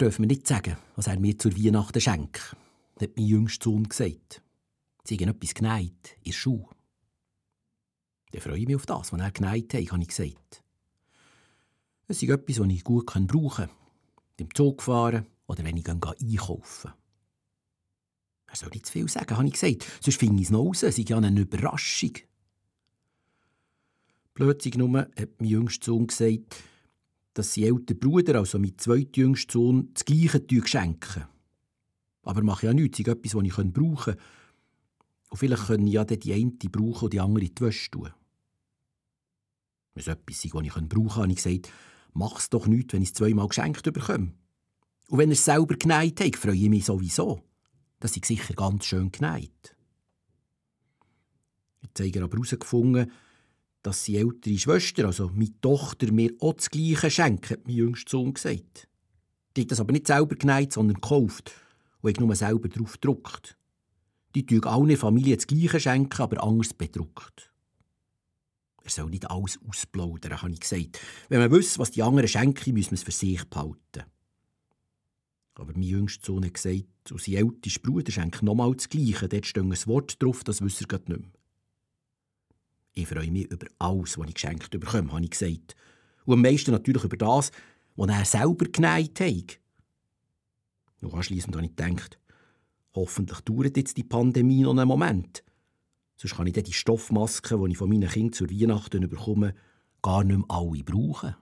dürfen mir nicht sagen, was er mir zur Weihnachten schenkt, hat mein jüngster Sohn gesagt. Sie haben etwas geneigt, in Schuh. Dann freue ich mich auf das, was er geneigt hat, habe ich gesagt. Es ist etwas, das ich gut brauchen kann. Im Zug fahren oder wenn ich einkaufen Er soll nicht zu viel sagen, habe ich gesagt. Sonst finde ich es noch raus. Es ist ja eine Überraschung. Plötzlich nur hat mein jüngster Sohn gesagt, dass sein älterer Bruder, also mein zweitjüngster Sohn, das Gleiche schenken. Aber mache ja nichts, es ist etwas, das ich brauchen kann. Und vielleicht können ja die eine brauchen und die andere in die Wäsche tun. Wenn es etwas ist, das ich brauchen kann, habe ich gesagt, mach es doch nicht, wenn ich es zweimal geschenkt bekomme. Und wenn er es selber geneigt hat, freue ich mich sowieso. Das ist sicher ganz schön geneigt. Jetzt habe aber herausgefunden, dass seine ältere Schwester, also meine Tochter, mir auch das Gleiche schenkt, hat mein jüngster Sohn gesagt. Die hat das aber nicht selber geneigt, sondern gekauft und ich nur selber drauf gedruckt. Die tun allen Familien das Gleiche schenken, aber anders bedruckt. Er soll nicht alles ausplaudern, habe ich gesagt. Wenn man wüsste, was die anderen schenken, müssen wir es für sich behalten. Aber mein jüngster Sohn hat gesagt, und sein ältester Bruder schenkt nochmal das Gleiche. Dort steht ein Wort drauf, das wüsste er nicht mehr. Ich freue mich über alles, was ich geschenkt bekomme, habe ich gesagt. Und am meisten natürlich über das, was er selber geneigt hat. Und anschliessend habe ich gedacht, hoffentlich dauert jetzt die Pandemie noch einen Moment. Sonst kann ich dann die Stoffmasken, die ich von meinen Kindern zur Weihnachten bekomme, gar nicht mehr alle brauchen.